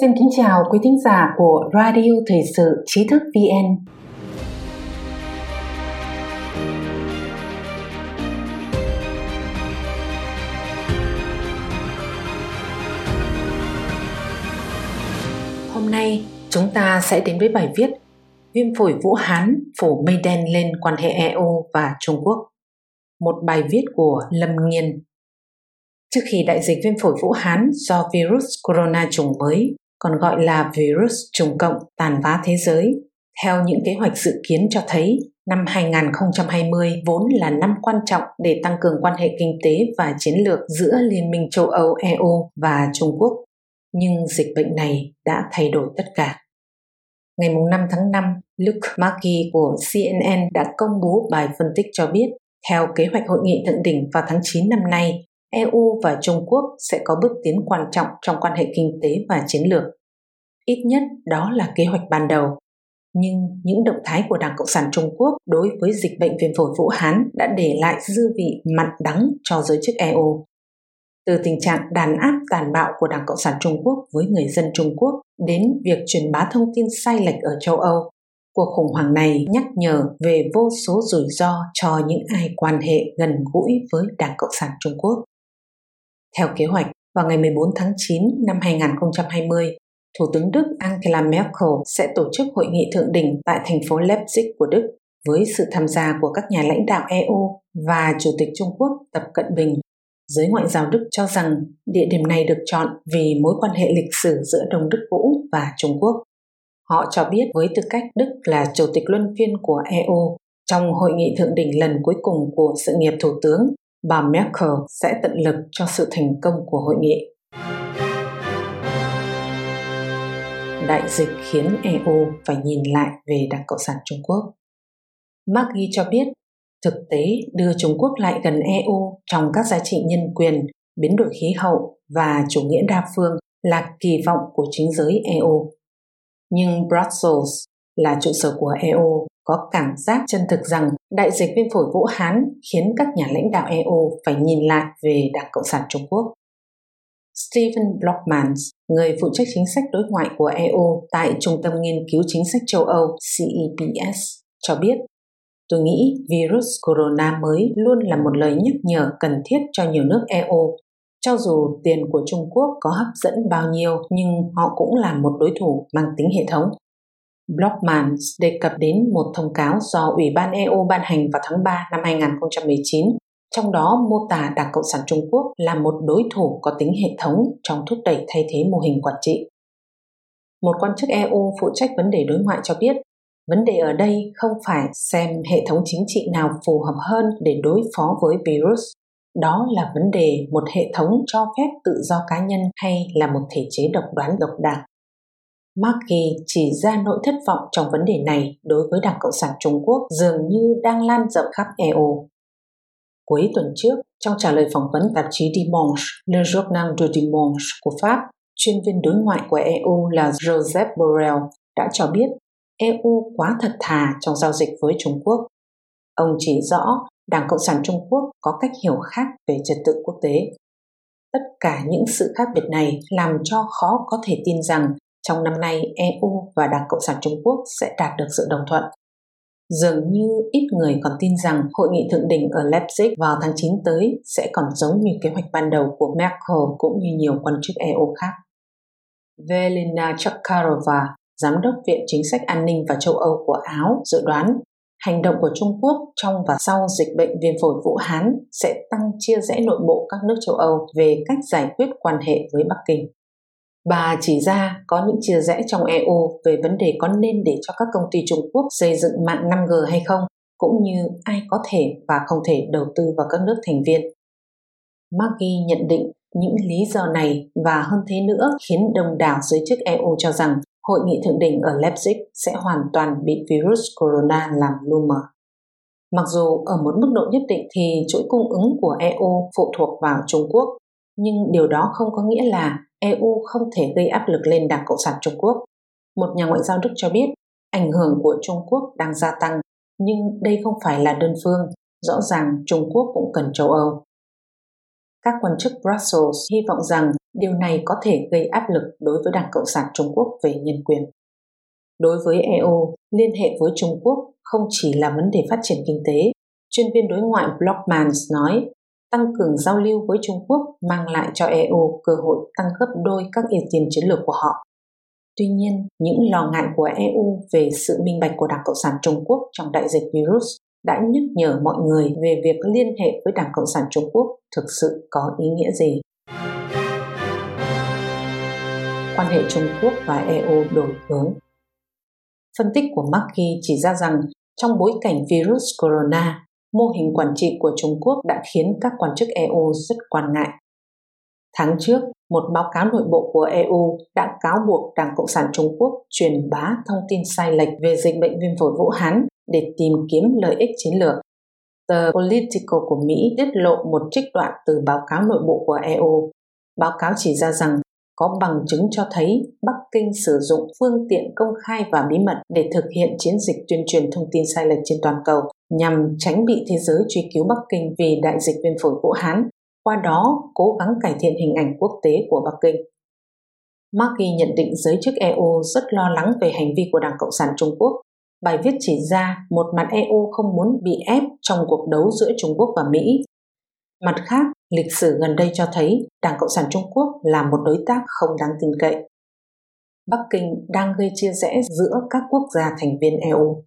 Xin kính chào quý thính giả của Radio Thời sự Trí thức VN. Hôm nay, chúng ta sẽ đến với bài viết Viêm phổi Vũ Hán phủ mây đen lên quan hệ EU và Trung Quốc. Một bài viết của Lâm Nghiên. Trước khi đại dịch viêm phổi Vũ Hán do virus corona chủng mới, còn gọi là virus chủng cộng tàn phá thế giới, theo những kế hoạch dự kiến cho thấy năm 2020 vốn là năm quan trọng để tăng cường quan hệ kinh tế và chiến lược giữa Liên minh châu Âu EU và Trung Quốc. Nhưng dịch bệnh này đã thay đổi tất cả. Ngày 5 tháng 5, Luke Markey của CNN đã công bố bài phân tích cho biết, theo kế hoạch hội nghị thượng đỉnh vào tháng 9 năm nay, EU và Trung Quốc sẽ có bước tiến quan trọng trong quan hệ kinh tế và chiến lược. Ít nhất đó là kế hoạch ban đầu. Nhưng những động thái của Đảng Cộng sản Trung Quốc đối với dịch bệnh viêm phổi Vũ Hán đã để lại dư vị mặn đắng cho giới chức EU. Từ tình trạng đàn áp tàn bạo của Đảng Cộng sản Trung Quốc với người dân Trung Quốc đến việc truyền bá thông tin sai lệch ở châu Âu, cuộc khủng hoảng này nhắc nhở về vô số rủi ro cho những ai quan hệ gần gũi với Đảng Cộng sản Trung Quốc. Theo kế hoạch, vào ngày 14 tháng 9 năm 2020, Thủ tướng Đức Angela Merkel sẽ tổ chức hội nghị thượng đỉnh tại thành phố Leipzig của Đức với sự tham gia của các nhà lãnh đạo EU và Chủ tịch Trung Quốc Tập Cận Bình. Giới ngoại giao Đức cho rằng địa điểm này được chọn vì mối quan hệ lịch sử giữa Đông Đức Vũ và Trung Quốc. Họ cho biết với tư cách Đức là Chủ tịch luân phiên của EU, trong hội nghị thượng đỉnh lần cuối cùng của sự nghiệp Thủ tướng, bà Merkel sẽ tận lực cho sự thành công của hội nghị. Đại dịch khiến EU phải nhìn lại về Đảng Cộng sản Trung Quốc. Maggie cho biết, thực tế đưa Trung Quốc lại gần EU trong các giá trị nhân quyền, biến đổi khí hậu và chủ nghĩa đa phương là kỳ vọng của chính giới EU. Nhưng Brussels là trụ sở của EU có cảm giác chân thực rằng đại dịch viêm phổi Vũ Hán khiến các nhà lãnh đạo EU phải nhìn lại về Đảng Cộng sản Trung Quốc. Stephen Blockman, người phụ trách chính sách đối ngoại của EU tại Trung tâm Nghiên cứu Chính sách châu Âu CEPS, cho biết Tôi nghĩ virus corona mới luôn là một lời nhắc nhở cần thiết cho nhiều nước EU. Cho dù tiền của Trung Quốc có hấp dẫn bao nhiêu nhưng họ cũng là một đối thủ mang tính hệ thống. Blockman đề cập đến một thông cáo do Ủy ban EU ban hành vào tháng 3 năm 2019 trong đó mô tả Đảng Cộng sản Trung Quốc là một đối thủ có tính hệ thống trong thúc đẩy thay thế mô hình quản trị. Một quan chức EU phụ trách vấn đề đối ngoại cho biết, vấn đề ở đây không phải xem hệ thống chính trị nào phù hợp hơn để đối phó với virus. Đó là vấn đề một hệ thống cho phép tự do cá nhân hay là một thể chế độc đoán độc đảng. Markey chỉ ra nỗi thất vọng trong vấn đề này đối với Đảng Cộng sản Trung Quốc dường như đang lan rộng khắp EU. Cuối tuần trước, trong trả lời phỏng vấn tạp chí Dimanche, Le Journal du Dimanche của Pháp, chuyên viên đối ngoại của EU là Joseph Borrell đã cho biết EU quá thật thà trong giao dịch với Trung Quốc. Ông chỉ rõ Đảng Cộng sản Trung Quốc có cách hiểu khác về trật tự quốc tế. Tất cả những sự khác biệt này làm cho khó có thể tin rằng trong năm nay EU và Đảng Cộng sản Trung Quốc sẽ đạt được sự đồng thuận Dường như ít người còn tin rằng hội nghị thượng đỉnh ở Leipzig vào tháng 9 tới sẽ còn giống như kế hoạch ban đầu của Merkel cũng như nhiều quan chức EU khác. Velina Chakarova, Giám đốc Viện Chính sách An ninh và châu Âu của Áo, dự đoán hành động của Trung Quốc trong và sau dịch bệnh viêm phổi Vũ Hán sẽ tăng chia rẽ nội bộ các nước châu Âu về cách giải quyết quan hệ với Bắc Kinh. Bà chỉ ra có những chia rẽ trong EU về vấn đề có nên để cho các công ty Trung Quốc xây dựng mạng 5G hay không, cũng như ai có thể và không thể đầu tư vào các nước thành viên. Maggie nhận định những lý do này và hơn thế nữa khiến đông đảo giới chức EU cho rằng hội nghị thượng đỉnh ở Leipzig sẽ hoàn toàn bị virus corona làm lu mờ. Mặc dù ở một mức độ nhất định thì chuỗi cung ứng của EU phụ thuộc vào Trung Quốc, nhưng điều đó không có nghĩa là EU không thể gây áp lực lên Đảng Cộng sản Trung Quốc. Một nhà ngoại giao Đức cho biết, ảnh hưởng của Trung Quốc đang gia tăng, nhưng đây không phải là đơn phương, rõ ràng Trung Quốc cũng cần châu Âu. các quan chức Brussels hy vọng rằng điều này có thể gây áp lực đối với Đảng Cộng sản Trung Quốc về nhân quyền. Đối với EU, liên hệ với Trung Quốc không chỉ là vấn đề phát triển kinh tế, chuyên viên đối ngoại Blockmans nói tăng cường giao lưu với Trung Quốc mang lại cho EU cơ hội tăng gấp đôi các ưu tiên chiến lược của họ. Tuy nhiên, những lo ngại của EU về sự minh bạch của Đảng Cộng sản Trung Quốc trong đại dịch virus đã nhắc nhở mọi người về việc liên hệ với Đảng Cộng sản Trung Quốc thực sự có ý nghĩa gì. Quan hệ Trung Quốc và EU đổi hướng Phân tích của Markey chỉ ra rằng trong bối cảnh virus corona, mô hình quản trị của Trung Quốc đã khiến các quan chức EU rất quan ngại. Tháng trước, một báo cáo nội bộ của EU đã cáo buộc Đảng Cộng sản Trung Quốc truyền bá thông tin sai lệch về dịch bệnh viêm phổi Vũ Hán để tìm kiếm lợi ích chiến lược. Tờ Politico của Mỹ tiết lộ một trích đoạn từ báo cáo nội bộ của EU. Báo cáo chỉ ra rằng có bằng chứng cho thấy Bắc Kinh sử dụng phương tiện công khai và bí mật để thực hiện chiến dịch tuyên truyền thông tin sai lệch trên toàn cầu nhằm tránh bị thế giới truy cứu Bắc Kinh vì đại dịch viêm phổi Vũ Hán, qua đó cố gắng cải thiện hình ảnh quốc tế của Bắc Kinh. Markey nhận định giới chức EU rất lo lắng về hành vi của Đảng Cộng sản Trung Quốc. Bài viết chỉ ra một mặt EU không muốn bị ép trong cuộc đấu giữa Trung Quốc và Mỹ. Mặt khác, lịch sử gần đây cho thấy Đảng Cộng sản Trung Quốc là một đối tác không đáng tin cậy. Bắc Kinh đang gây chia rẽ giữa các quốc gia thành viên EU.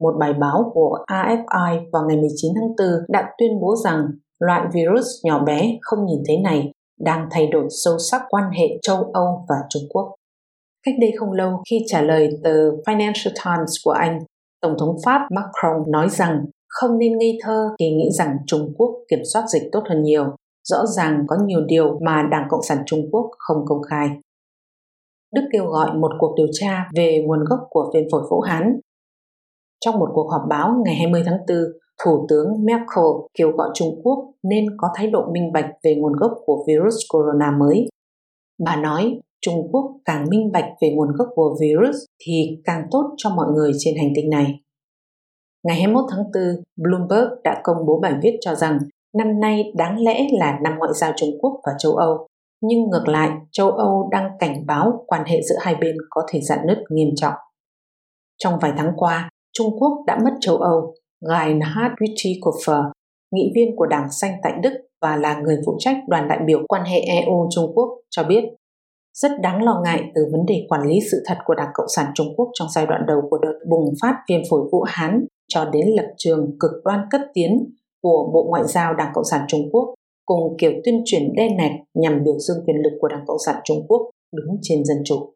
Một bài báo của AFI vào ngày 19 tháng 4 đã tuyên bố rằng loại virus nhỏ bé không nhìn thấy này đang thay đổi sâu sắc quan hệ châu Âu và Trung Quốc. Cách đây không lâu khi trả lời tờ Financial Times của Anh, Tổng thống Pháp Macron nói rằng không nên nghi thơ khi nghĩ rằng Trung Quốc kiểm soát dịch tốt hơn nhiều. Rõ ràng có nhiều điều mà Đảng Cộng sản Trung Quốc không công khai. Đức kêu gọi một cuộc điều tra về nguồn gốc của viêm phổi Vũ Hán. Trong một cuộc họp báo ngày 20 tháng 4, Thủ tướng Merkel kêu gọi Trung Quốc nên có thái độ minh bạch về nguồn gốc của virus corona mới. Bà nói, Trung Quốc càng minh bạch về nguồn gốc của virus thì càng tốt cho mọi người trên hành tinh này. Ngày 21 tháng 4, Bloomberg đã công bố bài viết cho rằng năm nay đáng lẽ là năm ngoại giao Trung Quốc và châu Âu, nhưng ngược lại, châu Âu đang cảnh báo quan hệ giữa hai bên có thể dạn nứt nghiêm trọng. Trong vài tháng qua, Trung Quốc đã mất châu Âu. Reinhard Bütikofer, nghị viên của Đảng Xanh tại Đức và là người phụ trách đoàn đại biểu quan hệ EU Trung Quốc cho biết rất đáng lo ngại từ vấn đề quản lý sự thật của Đảng Cộng sản Trung Quốc trong giai đoạn đầu của đợt bùng phát viêm phổi Vũ Hán cho đến lập trường cực đoan cấp tiến của Bộ Ngoại giao Đảng Cộng sản Trung Quốc cùng kiểu tuyên truyền đen nẹt nhằm biểu dương quyền lực của Đảng Cộng sản Trung Quốc đứng trên dân chủ.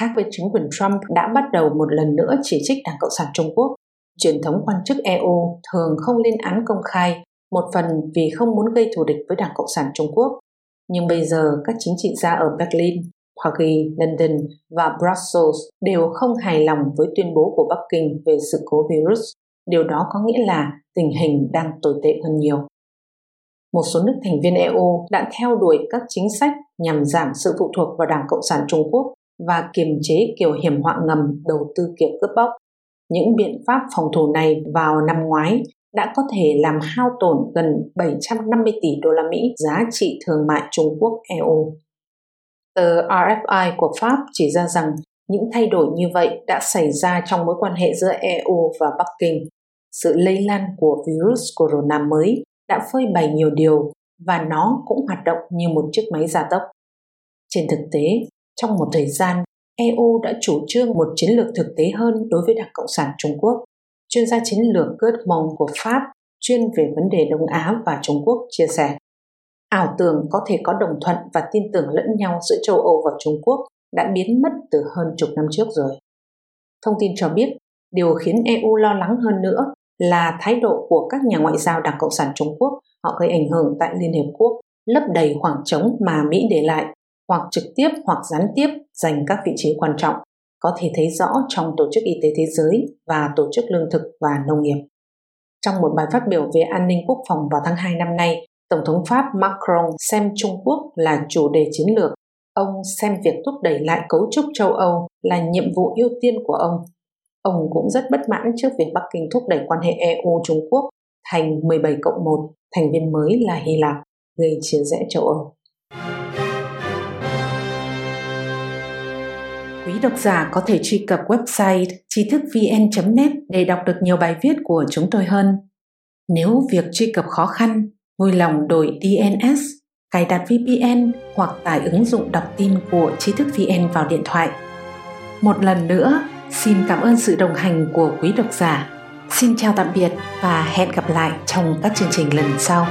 Khác với chính quyền Trump đã bắt đầu một lần nữa chỉ trích Đảng Cộng sản Trung Quốc, truyền thống quan chức EU thường không lên án công khai, một phần vì không muốn gây thù địch với Đảng Cộng sản Trung Quốc. Nhưng bây giờ các chính trị gia ở Berlin Paris, London và Brussels đều không hài lòng với tuyên bố của Bắc Kinh về sự cố virus. Điều đó có nghĩa là tình hình đang tồi tệ hơn nhiều. Một số nước thành viên EU đã theo đuổi các chính sách nhằm giảm sự phụ thuộc vào Đảng Cộng sản Trung Quốc và kiềm chế kiểu hiểm họa ngầm đầu tư kiểu cướp bóc. Những biện pháp phòng thủ này vào năm ngoái đã có thể làm hao tổn gần 750 tỷ đô la Mỹ giá trị thương mại Trung Quốc EU. Tờ RFI của Pháp chỉ ra rằng những thay đổi như vậy đã xảy ra trong mối quan hệ giữa EU và Bắc Kinh. Sự lây lan của virus corona mới đã phơi bày nhiều điều và nó cũng hoạt động như một chiếc máy gia tốc. Trên thực tế, trong một thời gian, EU đã chủ trương một chiến lược thực tế hơn đối với Đảng Cộng sản Trung Quốc. Chuyên gia chiến lược Kurt Mong của Pháp chuyên về vấn đề Đông Á và Trung Quốc chia sẻ ảo tưởng có thể có đồng thuận và tin tưởng lẫn nhau giữa châu Âu và Trung Quốc đã biến mất từ hơn chục năm trước rồi. Thông tin cho biết, điều khiến EU lo lắng hơn nữa là thái độ của các nhà ngoại giao Đảng Cộng sản Trung Quốc họ gây ảnh hưởng tại Liên Hiệp Quốc, lấp đầy khoảng trống mà Mỹ để lại, hoặc trực tiếp hoặc gián tiếp giành các vị trí quan trọng, có thể thấy rõ trong Tổ chức Y tế Thế giới và Tổ chức Lương thực và Nông nghiệp. Trong một bài phát biểu về an ninh quốc phòng vào tháng 2 năm nay, Tổng thống Pháp Macron xem Trung Quốc là chủ đề chiến lược. Ông xem việc thúc đẩy lại cấu trúc châu Âu là nhiệm vụ ưu tiên của ông. Ông cũng rất bất mãn trước việc Bắc Kinh thúc đẩy quan hệ EU-Trung Quốc thành 17 cộng 1, thành viên mới là Hy Lạp. gây chia rẽ châu Âu. Quý độc giả có thể truy cập website tri thức vn.net để đọc được nhiều bài viết của chúng tôi hơn. Nếu việc truy cập khó khăn, vui lòng đổi DNS, cài đặt VPN hoặc tải ứng dụng đọc tin của trí thức VN vào điện thoại. Một lần nữa, xin cảm ơn sự đồng hành của quý độc giả. Xin chào tạm biệt và hẹn gặp lại trong các chương trình lần sau.